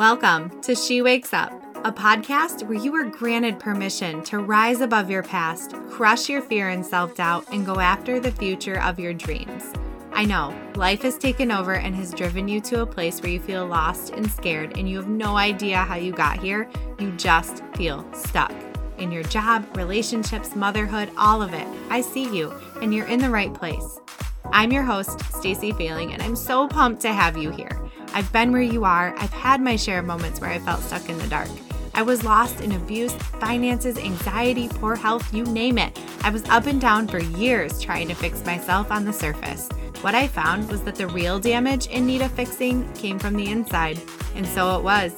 Welcome to She Wakes Up, a podcast where you are granted permission to rise above your past, crush your fear and self doubt, and go after the future of your dreams. I know life has taken over and has driven you to a place where you feel lost and scared, and you have no idea how you got here. You just feel stuck in your job, relationships, motherhood, all of it. I see you, and you're in the right place. I'm your host, Stacy Failing, and I'm so pumped to have you here. I've been where you are. I've had my share of moments where I felt stuck in the dark. I was lost in abuse, finances, anxiety, poor health, you name it. I was up and down for years trying to fix myself on the surface. What I found was that the real damage in need of fixing came from the inside, and so it was.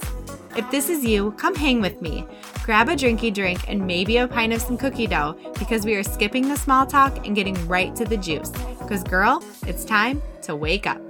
If this is you, come hang with me. Grab a drinky drink and maybe a pint of some cookie dough because we are skipping the small talk and getting right to the juice. Because, girl, it's time to wake up.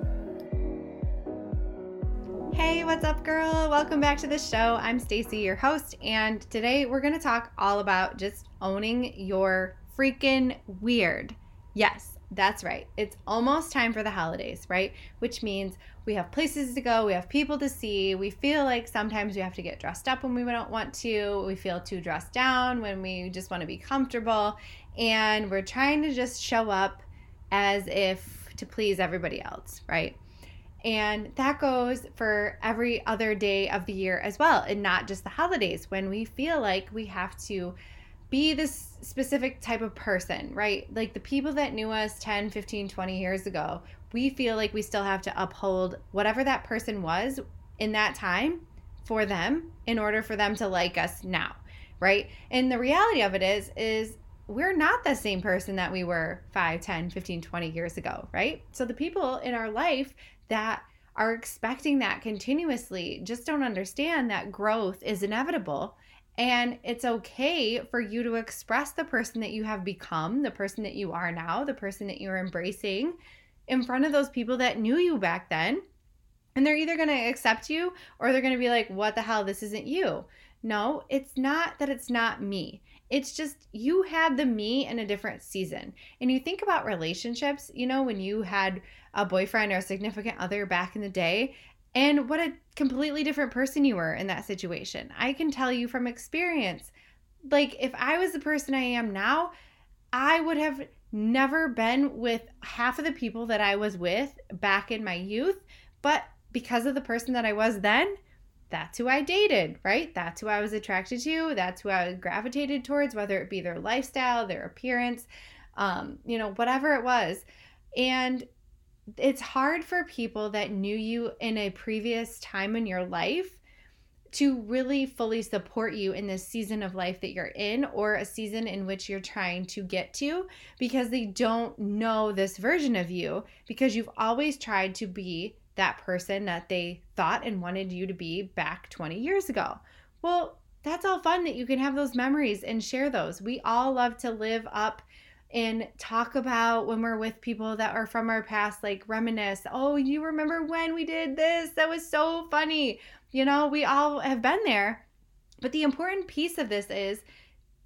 What's up, girl? Welcome back to the show. I'm Stacy, your host, and today we're going to talk all about just owning your freaking weird. Yes, that's right. It's almost time for the holidays, right? Which means we have places to go, we have people to see. We feel like sometimes we have to get dressed up when we don't want to. We feel too dressed down when we just want to be comfortable. And we're trying to just show up as if to please everybody else, right? And that goes for every other day of the year as well, and not just the holidays when we feel like we have to be this specific type of person, right? Like the people that knew us 10, 15, 20 years ago, we feel like we still have to uphold whatever that person was in that time for them in order for them to like us now, right? And the reality of it is is we're not the same person that we were 5, 10, 15, 20 years ago, right? So the people in our life that are expecting that continuously just don't understand that growth is inevitable. And it's okay for you to express the person that you have become, the person that you are now, the person that you're embracing in front of those people that knew you back then. And they're either going to accept you or they're going to be like, what the hell? This isn't you. No, it's not that it's not me. It's just you had the me in a different season. And you think about relationships, you know, when you had a boyfriend or a significant other back in the day, and what a completely different person you were in that situation. I can tell you from experience, like if I was the person I am now, I would have never been with half of the people that I was with back in my youth, but because of the person that I was then, that's who I dated, right? That's who I was attracted to. That's who I gravitated towards, whether it be their lifestyle, their appearance, um, you know, whatever it was. And it's hard for people that knew you in a previous time in your life to really fully support you in this season of life that you're in or a season in which you're trying to get to because they don't know this version of you because you've always tried to be that person that they thought and wanted you to be back 20 years ago. Well, that's all fun that you can have those memories and share those. We all love to live up and talk about when we're with people that are from our past, like reminisce. Oh, you remember when we did this? That was so funny. You know, we all have been there. But the important piece of this is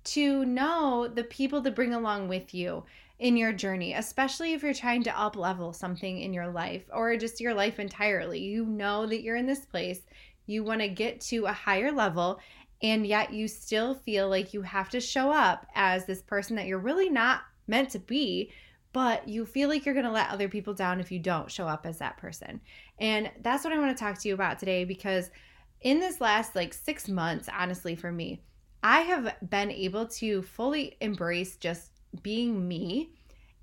to know the people to bring along with you in your journey, especially if you're trying to up level something in your life or just your life entirely. You know that you're in this place, you want to get to a higher level, and yet you still feel like you have to show up as this person that you're really not meant to be. But you feel like you're going to let other people down if you don't show up as that person. And that's what I want to talk to you about today because in this last like six months, honestly, for me, I have been able to fully embrace just being me.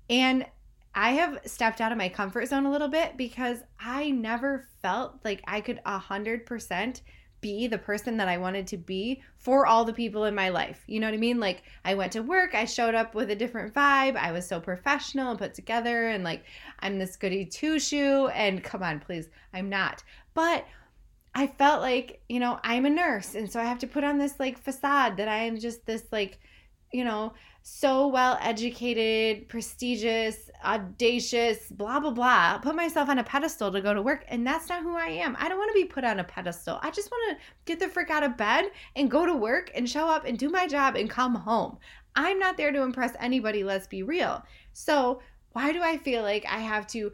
And I have stepped out of my comfort zone a little bit because I never felt like I could 100% be the person that I wanted to be for all the people in my life. You know what I mean? Like I went to work, I showed up with a different vibe. I was so professional and put together and like I'm this goody two shoe and come on, please, I'm not. But I felt like, you know, I'm a nurse and so I have to put on this like facade that I am just this like, you know, so well educated, prestigious, audacious, blah, blah, blah. Put myself on a pedestal to go to work. And that's not who I am. I don't want to be put on a pedestal. I just want to get the frick out of bed and go to work and show up and do my job and come home. I'm not there to impress anybody, let's be real. So, why do I feel like I have to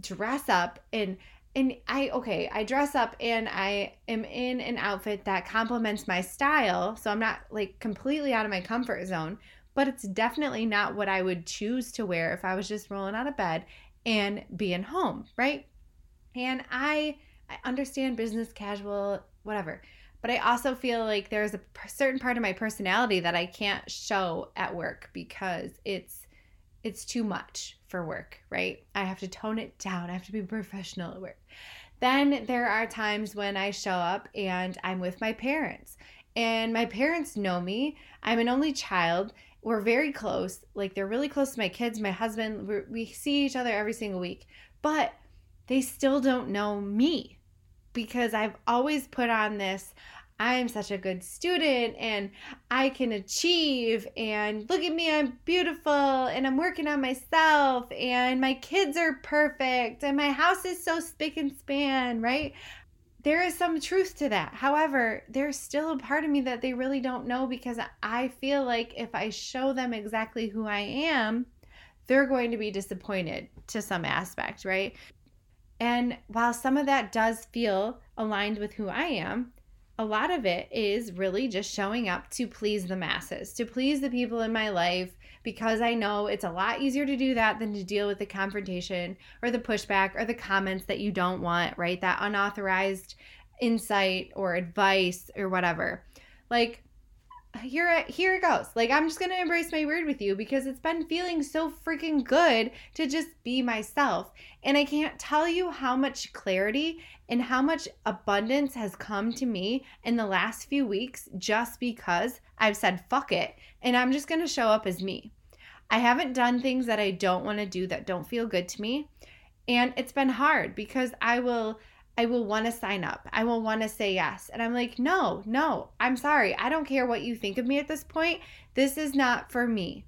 dress up and and I okay, I dress up and I am in an outfit that complements my style, so I'm not like completely out of my comfort zone, but it's definitely not what I would choose to wear if I was just rolling out of bed and being home, right? And I I understand business casual whatever. But I also feel like there's a certain part of my personality that I can't show at work because it's it's too much for work, right? I have to tone it down. I have to be professional at work. Then there are times when I show up and I'm with my parents. And my parents know me. I'm an only child. We're very close. Like they're really close to my kids, my husband. We see each other every single week. But they still don't know me because I've always put on this I'm such a good student and I can achieve and look at me I'm beautiful and I'm working on myself and my kids are perfect and my house is so spick and span, right? There is some truth to that. However, there's still a part of me that they really don't know because I feel like if I show them exactly who I am, they're going to be disappointed to some aspect, right? And while some of that does feel aligned with who I am, a lot of it is really just showing up to please the masses, to please the people in my life, because I know it's a lot easier to do that than to deal with the confrontation or the pushback or the comments that you don't want, right? That unauthorized insight or advice or whatever. Like, here here it goes. Like I'm just going to embrace my weird with you because it's been feeling so freaking good to just be myself. And I can't tell you how much clarity and how much abundance has come to me in the last few weeks just because I've said fuck it and I'm just going to show up as me. I haven't done things that I don't want to do that don't feel good to me. And it's been hard because I will I will want to sign up. I will want to say yes. And I'm like, no, no, I'm sorry. I don't care what you think of me at this point. This is not for me.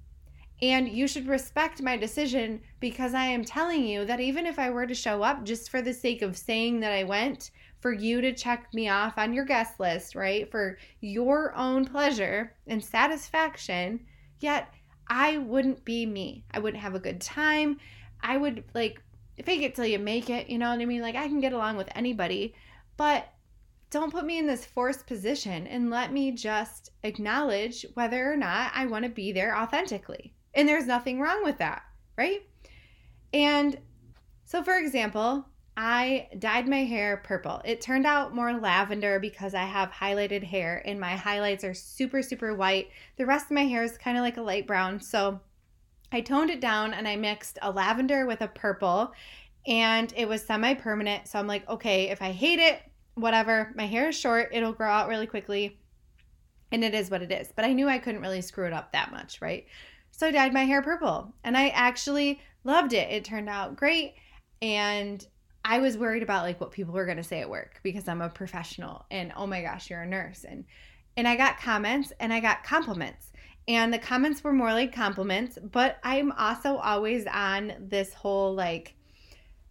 And you should respect my decision because I am telling you that even if I were to show up just for the sake of saying that I went, for you to check me off on your guest list, right? For your own pleasure and satisfaction, yet I wouldn't be me. I wouldn't have a good time. I would like fake it till you make it, you know what I mean? Like I can get along with anybody, but don't put me in this forced position and let me just acknowledge whether or not I want to be there authentically. And there's nothing wrong with that, right? And so, for example, I dyed my hair purple. It turned out more lavender because I have highlighted hair and my highlights are super, super white. The rest of my hair is kind of like a light brown. So I toned it down and I mixed a lavender with a purple and it was semi permanent. So I'm like, okay, if I hate it, whatever. My hair is short, it'll grow out really quickly. And it is what it is. But I knew I couldn't really screw it up that much, right? So I dyed my hair purple and I actually loved it. It turned out great. And I was worried about like what people were going to say at work because I'm a professional and oh my gosh, you're a nurse. And and I got comments and I got compliments and the comments were more like compliments but i'm also always on this whole like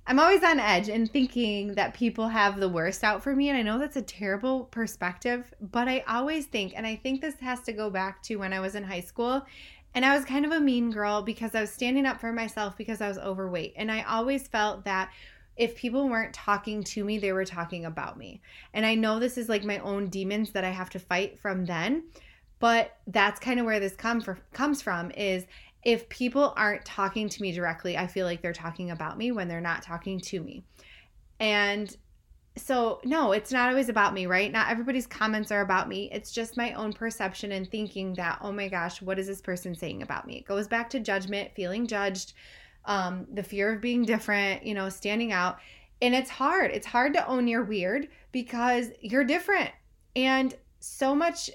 i'm always on edge and thinking that people have the worst out for me and i know that's a terrible perspective but i always think and i think this has to go back to when i was in high school and i was kind of a mean girl because i was standing up for myself because i was overweight and i always felt that if people weren't talking to me, they were talking about me. And I know this is like my own demons that I have to fight from then. But that's kind of where this come for, comes from is if people aren't talking to me directly, I feel like they're talking about me when they're not talking to me. And so, no, it's not always about me, right? Not everybody's comments are about me. It's just my own perception and thinking that, oh my gosh, what is this person saying about me? It goes back to judgment, feeling judged, um, the fear of being different, you know, standing out. And it's hard. It's hard to own your weird because you're different. And so much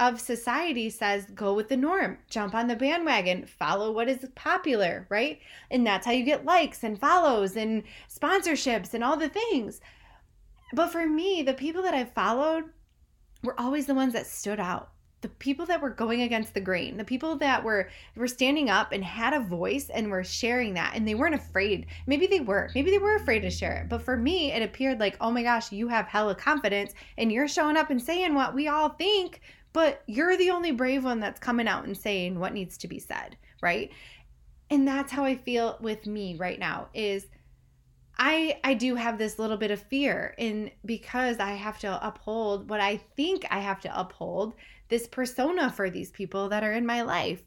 of society says go with the norm, jump on the bandwagon, follow what is popular, right? And that's how you get likes and follows and sponsorships and all the things. But for me, the people that I followed were always the ones that stood out. The people that were going against the grain, the people that were were standing up and had a voice and were sharing that and they weren't afraid. Maybe they were. Maybe they were afraid to share it. But for me, it appeared like, "Oh my gosh, you have hella confidence and you're showing up and saying what we all think but you're the only brave one that's coming out and saying what needs to be said, right? And that's how I feel with me right now is I I do have this little bit of fear in because I have to uphold what I think I have to uphold this persona for these people that are in my life.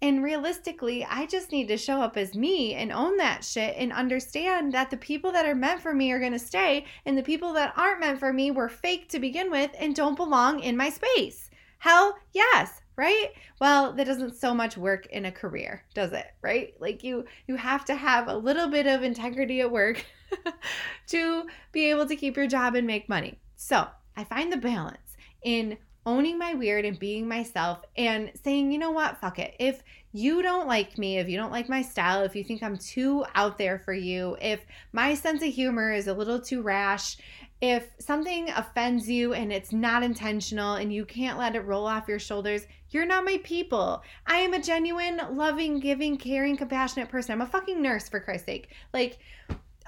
And realistically, I just need to show up as me and own that shit and understand that the people that are meant for me are going to stay and the people that aren't meant for me were fake to begin with and don't belong in my space. Hell, yes, right? Well, that doesn't so much work in a career, does it? Right? Like you you have to have a little bit of integrity at work to be able to keep your job and make money. So, I find the balance in owning my weird and being myself and saying, you know what, fuck it. If you don't like me, if you don't like my style, if you think I'm too out there for you, if my sense of humor is a little too rash, if something offends you and it's not intentional and you can't let it roll off your shoulders, you're not my people. I am a genuine, loving, giving, caring, compassionate person. I'm a fucking nurse, for Christ's sake. Like,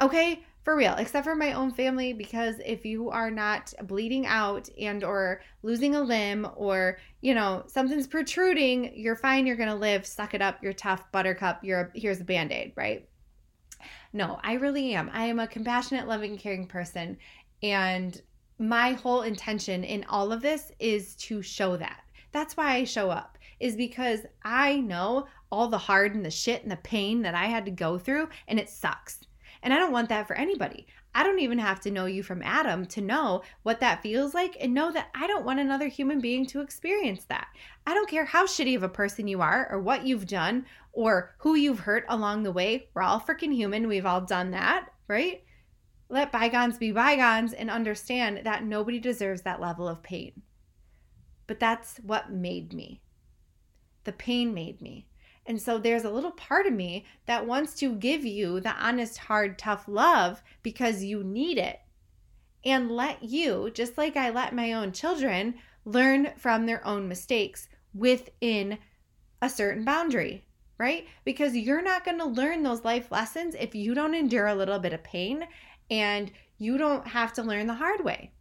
okay, for real except for my own family because if you are not bleeding out and or losing a limb or you know something's protruding you're fine you're gonna live suck it up you're tough buttercup you're a, here's a band-aid right no i really am i am a compassionate loving caring person and my whole intention in all of this is to show that that's why i show up is because i know all the hard and the shit and the pain that i had to go through and it sucks and I don't want that for anybody. I don't even have to know you from Adam to know what that feels like and know that I don't want another human being to experience that. I don't care how shitty of a person you are or what you've done or who you've hurt along the way. We're all freaking human. We've all done that, right? Let bygones be bygones and understand that nobody deserves that level of pain. But that's what made me. The pain made me. And so there's a little part of me that wants to give you the honest, hard, tough love because you need it. And let you, just like I let my own children, learn from their own mistakes within a certain boundary, right? Because you're not going to learn those life lessons if you don't endure a little bit of pain and you don't have to learn the hard way.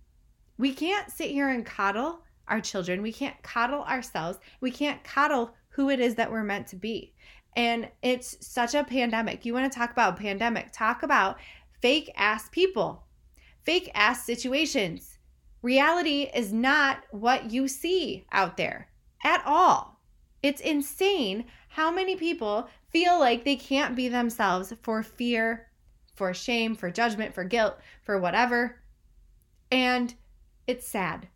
We can't sit here and coddle our children. We can't coddle ourselves. We can't coddle who it is that we're meant to be. And it's such a pandemic. You want to talk about pandemic, talk about fake ass people, fake ass situations. Reality is not what you see out there at all. It's insane how many people feel like they can't be themselves for fear, for shame, for judgment, for guilt, for whatever. And it's sad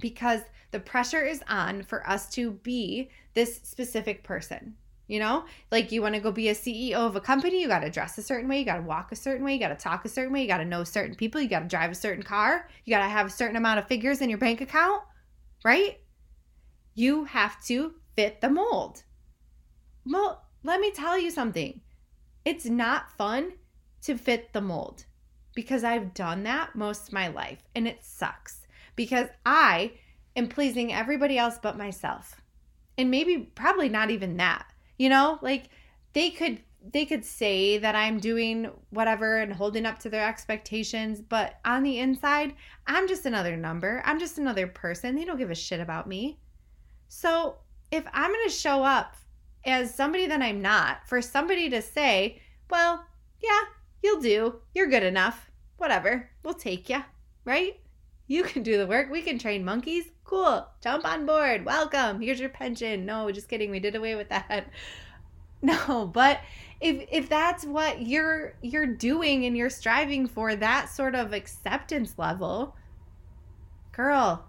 because the pressure is on for us to be this specific person. You know, like you want to go be a CEO of a company, you got to dress a certain way, you got to walk a certain way, you got to talk a certain way, you got to know certain people, you got to drive a certain car, you got to have a certain amount of figures in your bank account, right? You have to fit the mold. Well, let me tell you something. It's not fun to fit the mold because I've done that most of my life and it sucks because I am pleasing everybody else but myself. And maybe probably not even that. You know, like they could they could say that I'm doing whatever and holding up to their expectations, but on the inside, I'm just another number. I'm just another person. They don't give a shit about me. So, if I'm going to show up as somebody that I'm not, for somebody to say, well, yeah, you'll do. You're good enough. Whatever. We'll take you. Right? You can do the work. We can train monkeys cool, jump on board, welcome, here's your pension. No, just kidding, we did away with that. No, but if if that's what you're you're doing and you're striving for that sort of acceptance level, girl,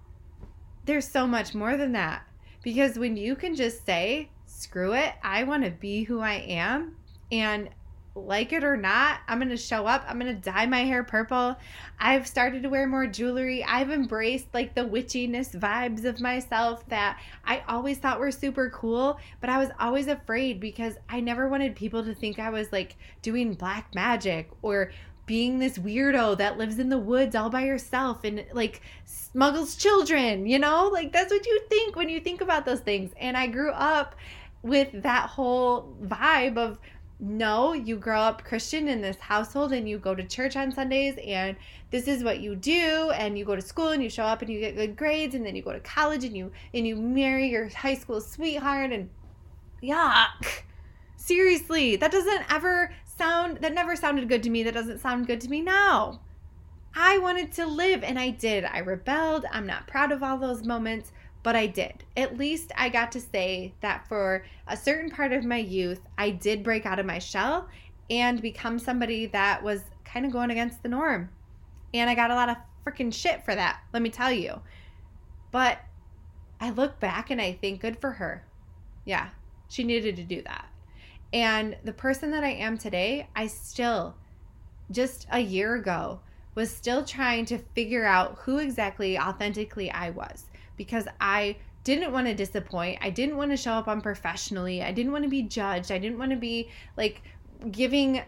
there's so much more than that. Because when you can just say, screw it, I want to be who I am and like it or not, I'm going to show up. I'm going to dye my hair purple. I've started to wear more jewelry. I've embraced like the witchiness vibes of myself that I always thought were super cool, but I was always afraid because I never wanted people to think I was like doing black magic or being this weirdo that lives in the woods all by yourself and like smuggles children, you know? Like that's what you think when you think about those things. And I grew up with that whole vibe of no, you grow up Christian in this household and you go to church on Sundays and this is what you do and you go to school and you show up and you get good grades and then you go to college and you and you marry your high school sweetheart and yuck. Seriously, that doesn't ever sound that never sounded good to me that doesn't sound good to me now. I wanted to live and I did. I rebelled. I'm not proud of all those moments, but I did. At least I got to say that for a certain part of my youth, I did break out of my shell and become somebody that was kind of going against the norm. And I got a lot of freaking shit for that, let me tell you. But I look back and I think good for her. Yeah, she needed to do that. And the person that I am today, I still, just a year ago, was still trying to figure out who exactly authentically I was because I didn't want to disappoint. I didn't want to show up unprofessionally. I didn't want to be judged. I didn't want to be like giving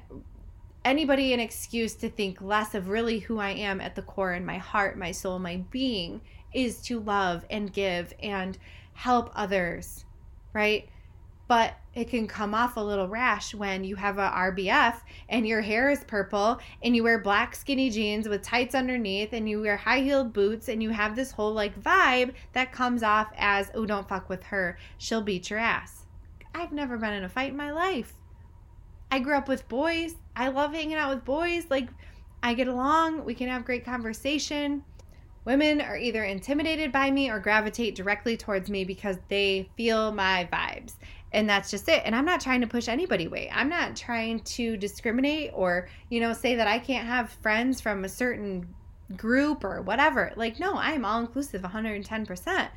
anybody an excuse to think less of really who I am at the core in my heart, my soul, my being is to love and give and help others, right? But it can come off a little rash when you have a RBF and your hair is purple and you wear black skinny jeans with tights underneath and you wear high heeled boots and you have this whole like vibe that comes off as, oh, don't fuck with her. She'll beat your ass. I've never been in a fight in my life. I grew up with boys. I love hanging out with boys. Like, I get along. We can have great conversation. Women are either intimidated by me or gravitate directly towards me because they feel my vibes. And that's just it. And I'm not trying to push anybody away. I'm not trying to discriminate or, you know, say that I can't have friends from a certain group or whatever. Like, no, I'm all inclusive 110%.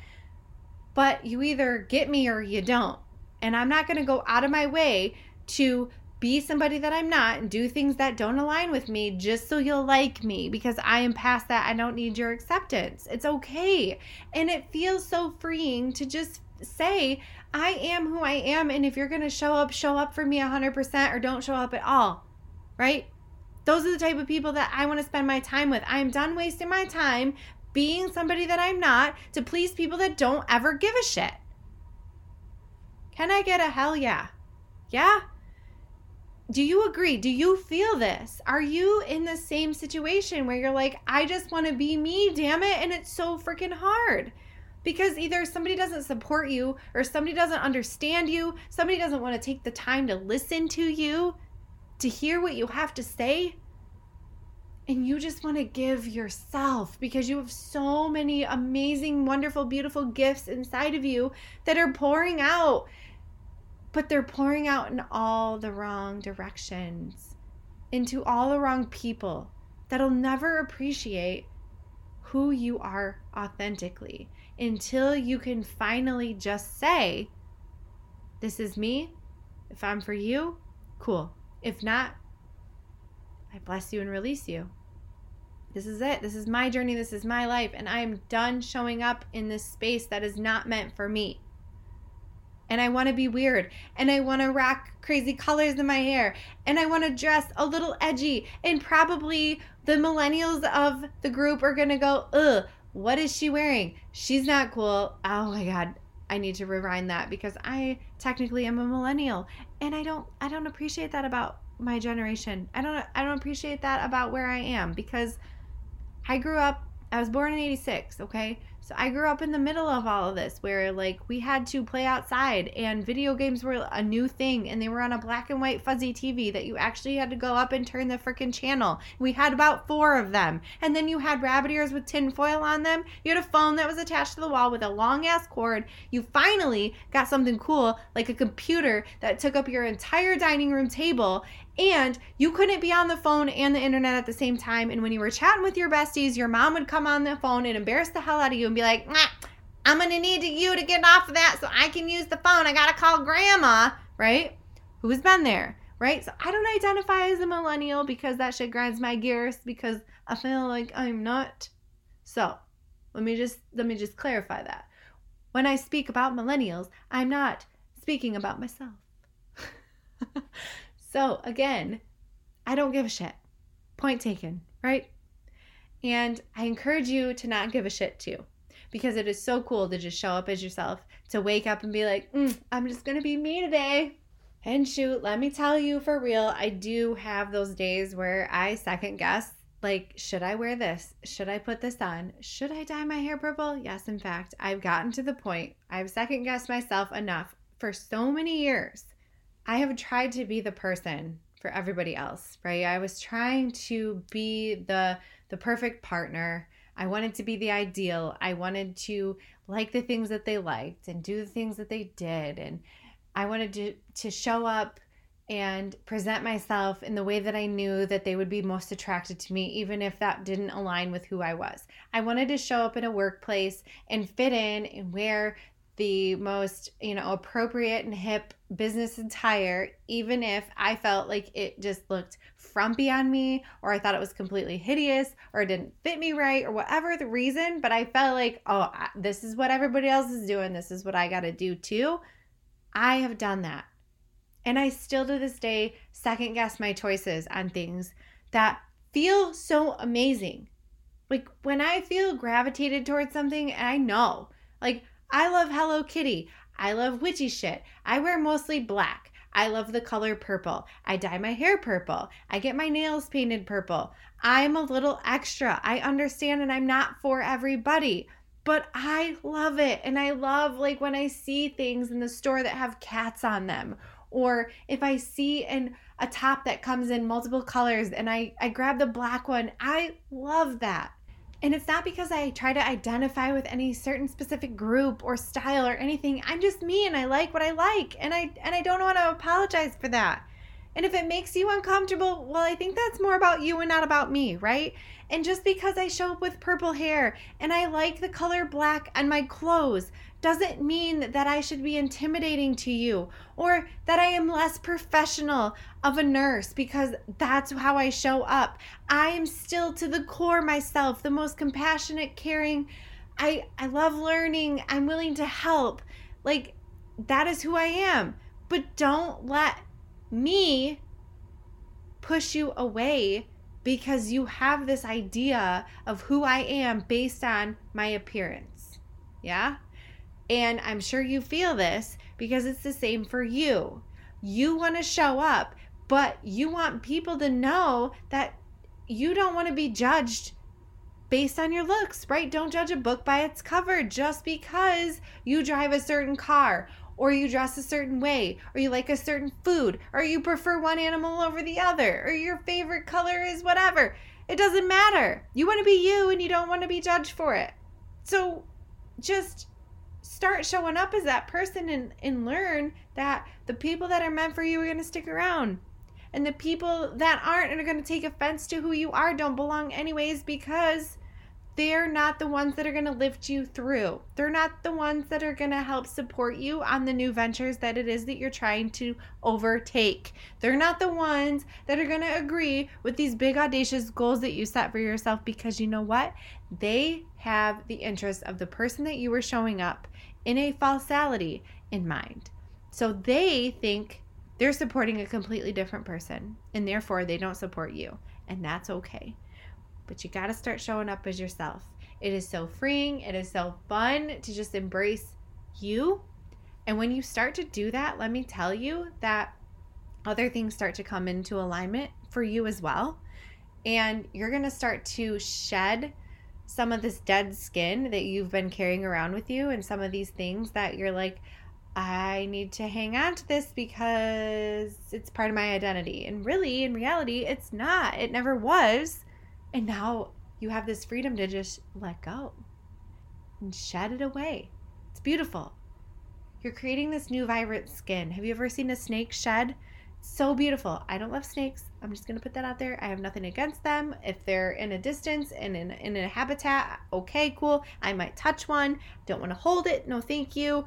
But you either get me or you don't. And I'm not going to go out of my way to be somebody that I'm not and do things that don't align with me just so you'll like me because I am past that. I don't need your acceptance. It's okay. And it feels so freeing to just say, I am who I am. And if you're going to show up, show up for me 100% or don't show up at all. Right? Those are the type of people that I want to spend my time with. I am done wasting my time being somebody that I'm not to please people that don't ever give a shit. Can I get a hell yeah? Yeah? do you agree? Do you feel this? Are you in the same situation where you're like, I just want to be me, damn it, and it's so freaking hard? Because either somebody doesn't support you or somebody doesn't understand you, somebody doesn't want to take the time to listen to you, to hear what you have to say. And you just want to give yourself because you have so many amazing, wonderful, beautiful gifts inside of you that are pouring out but they're pouring out in all the wrong directions, into all the wrong people that'll never appreciate who you are authentically until you can finally just say, This is me. If I'm for you, cool. If not, I bless you and release you. This is it. This is my journey. This is my life. And I am done showing up in this space that is not meant for me and I want to be weird and I want to rock crazy colors in my hair and I want to dress a little edgy and probably the millennials of the group are going to go, "Ugh, what is she wearing? She's not cool." Oh my god, I need to rewind that because I technically am a millennial and I don't I don't appreciate that about my generation. I don't I don't appreciate that about where I am because I grew up I was born in 86, okay? So I grew up in the middle of all of this where like we had to play outside and video games were a new thing and they were on a black and white fuzzy TV that you actually had to go up and turn the freaking channel. We had about four of them. And then you had rabbit ears with tin foil on them. You had a phone that was attached to the wall with a long ass cord. You finally got something cool like a computer that took up your entire dining room table and you couldn't be on the phone and the internet at the same time. And when you were chatting with your besties, your mom would come on the phone and embarrass the hell out of you and be like, I'm going to need you to get off of that so I can use the phone. I got to call grandma, right? Who's been there, right? So I don't identify as a millennial because that shit grinds my gears because I feel like I'm not. So let me just let me just clarify that. When I speak about millennials, I'm not speaking about myself. So again, I don't give a shit. Point taken, right? And I encourage you to not give a shit too, because it is so cool to just show up as yourself, to wake up and be like, mm, I'm just going to be me today. And shoot, let me tell you for real, I do have those days where I second guess like, should I wear this? Should I put this on? Should I dye my hair purple? Yes, in fact, I've gotten to the point, I've second guessed myself enough for so many years I have tried to be the person for everybody else, right? I was trying to be the the perfect partner. I wanted to be the ideal. I wanted to like the things that they liked and do the things that they did and I wanted to to show up and present myself in the way that I knew that they would be most attracted to me, even if that didn't align with who I was. I wanted to show up in a workplace and fit in and wear the most, you know, appropriate and hip business attire, even if I felt like it just looked frumpy on me or I thought it was completely hideous or it didn't fit me right or whatever the reason. But I felt like, oh, this is what everybody else is doing. This is what I got to do too. I have done that. And I still to this day second guess my choices on things that feel so amazing. Like when I feel gravitated towards something, I know, like, I love Hello Kitty. I love witchy shit. I wear mostly black. I love the color purple. I dye my hair purple. I get my nails painted purple. I'm a little extra. I understand and I'm not for everybody, but I love it. And I love like when I see things in the store that have cats on them or if I see an a top that comes in multiple colors and I I grab the black one. I love that. And it's not because I try to identify with any certain specific group or style or anything. I'm just me and I like what I like and I and I don't want to apologize for that. And if it makes you uncomfortable, well, I think that's more about you and not about me, right? And just because I show up with purple hair and I like the color black on my clothes doesn't mean that I should be intimidating to you or that I am less professional of a nurse because that's how I show up. I am still to the core myself, the most compassionate, caring. I I love learning. I'm willing to help. Like that is who I am. But don't let me push you away because you have this idea of who I am based on my appearance. Yeah? And I'm sure you feel this because it's the same for you. You want to show up, but you want people to know that you don't want to be judged based on your looks, right? Don't judge a book by its cover just because you drive a certain car or you dress a certain way or you like a certain food or you prefer one animal over the other or your favorite color is whatever. It doesn't matter. You want to be you and you don't want to be judged for it. So just start showing up as that person and, and learn that the people that are meant for you are going to stick around. And the people that aren't and are going to take offense to who you are don't belong anyways because they're not the ones that are going to lift you through. They're not the ones that are going to help support you on the new ventures that it is that you're trying to overtake. They're not the ones that are going to agree with these big audacious goals that you set for yourself because you know what? They have the interest of the person that you were showing up in a falsality in mind. So they think they're supporting a completely different person and therefore they don't support you. And that's okay. But you got to start showing up as yourself. It is so freeing. It is so fun to just embrace you. And when you start to do that, let me tell you that other things start to come into alignment for you as well. And you're going to start to shed some of this dead skin that you've been carrying around with you and some of these things that you're like, I need to hang on to this because it's part of my identity. And really, in reality, it's not. It never was. And now you have this freedom to just let go and shed it away. It's beautiful. You're creating this new vibrant skin. Have you ever seen a snake shed? so beautiful. I don't love snakes. I'm just going to put that out there. I have nothing against them. If they're in a distance and in, in a habitat, okay, cool. I might touch one. Don't want to hold it. No, thank you.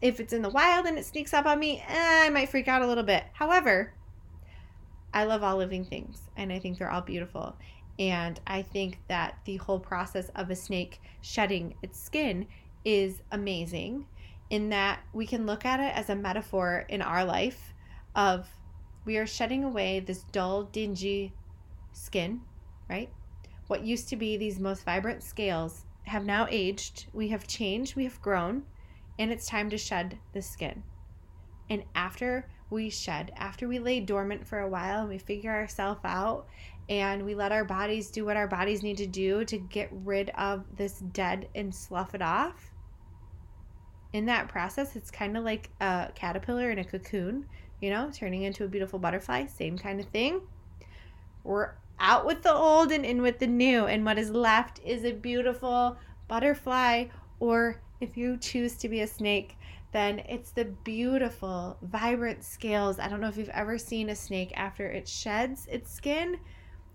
If it's in the wild and it sneaks up on me, eh, I might freak out a little bit. However, I love all living things and I think they're all beautiful. And I think that the whole process of a snake shedding its skin is amazing in that we can look at it as a metaphor in our life of we are shedding away this dull, dingy skin, right? What used to be these most vibrant scales have now aged. We have changed, we have grown, and it's time to shed the skin. And after we shed, after we lay dormant for a while and we figure ourselves out and we let our bodies do what our bodies need to do to get rid of this dead and slough it off, in that process, it's kind of like a caterpillar in a cocoon you know, turning into a beautiful butterfly, same kind of thing. We're out with the old and in with the new, and what is left is a beautiful butterfly, or if you choose to be a snake, then it's the beautiful, vibrant scales. I don't know if you've ever seen a snake after it sheds its skin,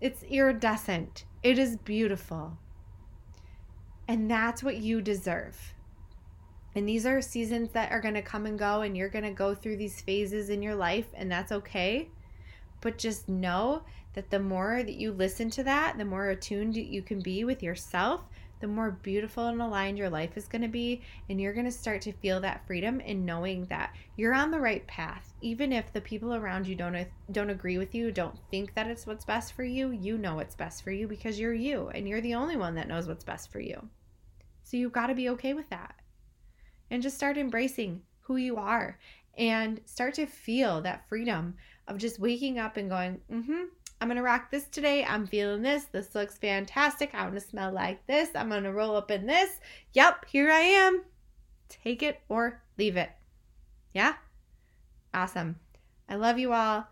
it's iridescent. It is beautiful. And that's what you deserve. And these are seasons that are going to come and go, and you're going to go through these phases in your life, and that's okay. But just know that the more that you listen to that, the more attuned you can be with yourself, the more beautiful and aligned your life is going to be. And you're going to start to feel that freedom in knowing that you're on the right path. Even if the people around you don't, don't agree with you, don't think that it's what's best for you, you know what's best for you because you're you and you're the only one that knows what's best for you. So you've got to be okay with that. And just start embracing who you are and start to feel that freedom of just waking up and going, mm hmm, I'm to rock this today. I'm feeling this. This looks fantastic. I want to smell like this. I'm to roll up in this. Yep, here I am. Take it or leave it. Yeah? Awesome. I love you all.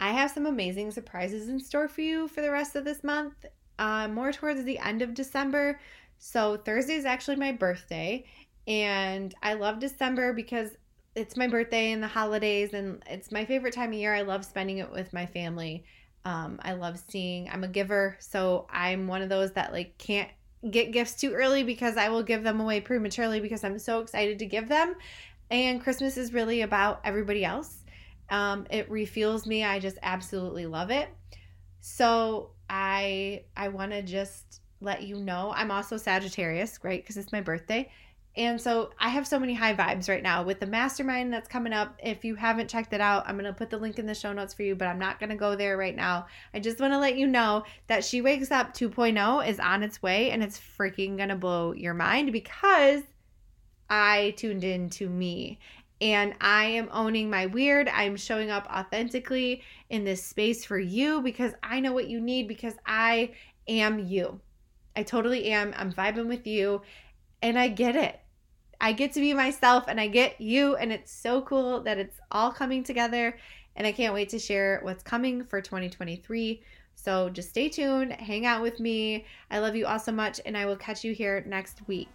I have some amazing surprises in store for you for the rest of this month, uh, more towards the end of December. So, Thursday is actually my birthday, and I love December because it's my birthday and the holidays, and it's my favorite time of year. I love spending it with my family. Um, I love seeing, I'm a giver, so I'm one of those that like can't get gifts too early because I will give them away prematurely because I'm so excited to give them. And Christmas is really about everybody else. Um, it refuels me. I just absolutely love it. So I I want to just let you know I'm also Sagittarius, right? Because it's my birthday. And so I have so many high vibes right now with the mastermind that's coming up. If you haven't checked it out, I'm going to put the link in the show notes for you, but I'm not going to go there right now. I just want to let you know that She Wakes Up 2.0 is on its way and it's freaking going to blow your mind because I tuned in to me and I am owning my weird. I'm showing up authentically in this space for you because I know what you need because I am you. I totally am. I'm vibing with you and I get it. I get to be myself and I get you. And it's so cool that it's all coming together. And I can't wait to share what's coming for 2023. So just stay tuned, hang out with me. I love you all so much, and I will catch you here next week.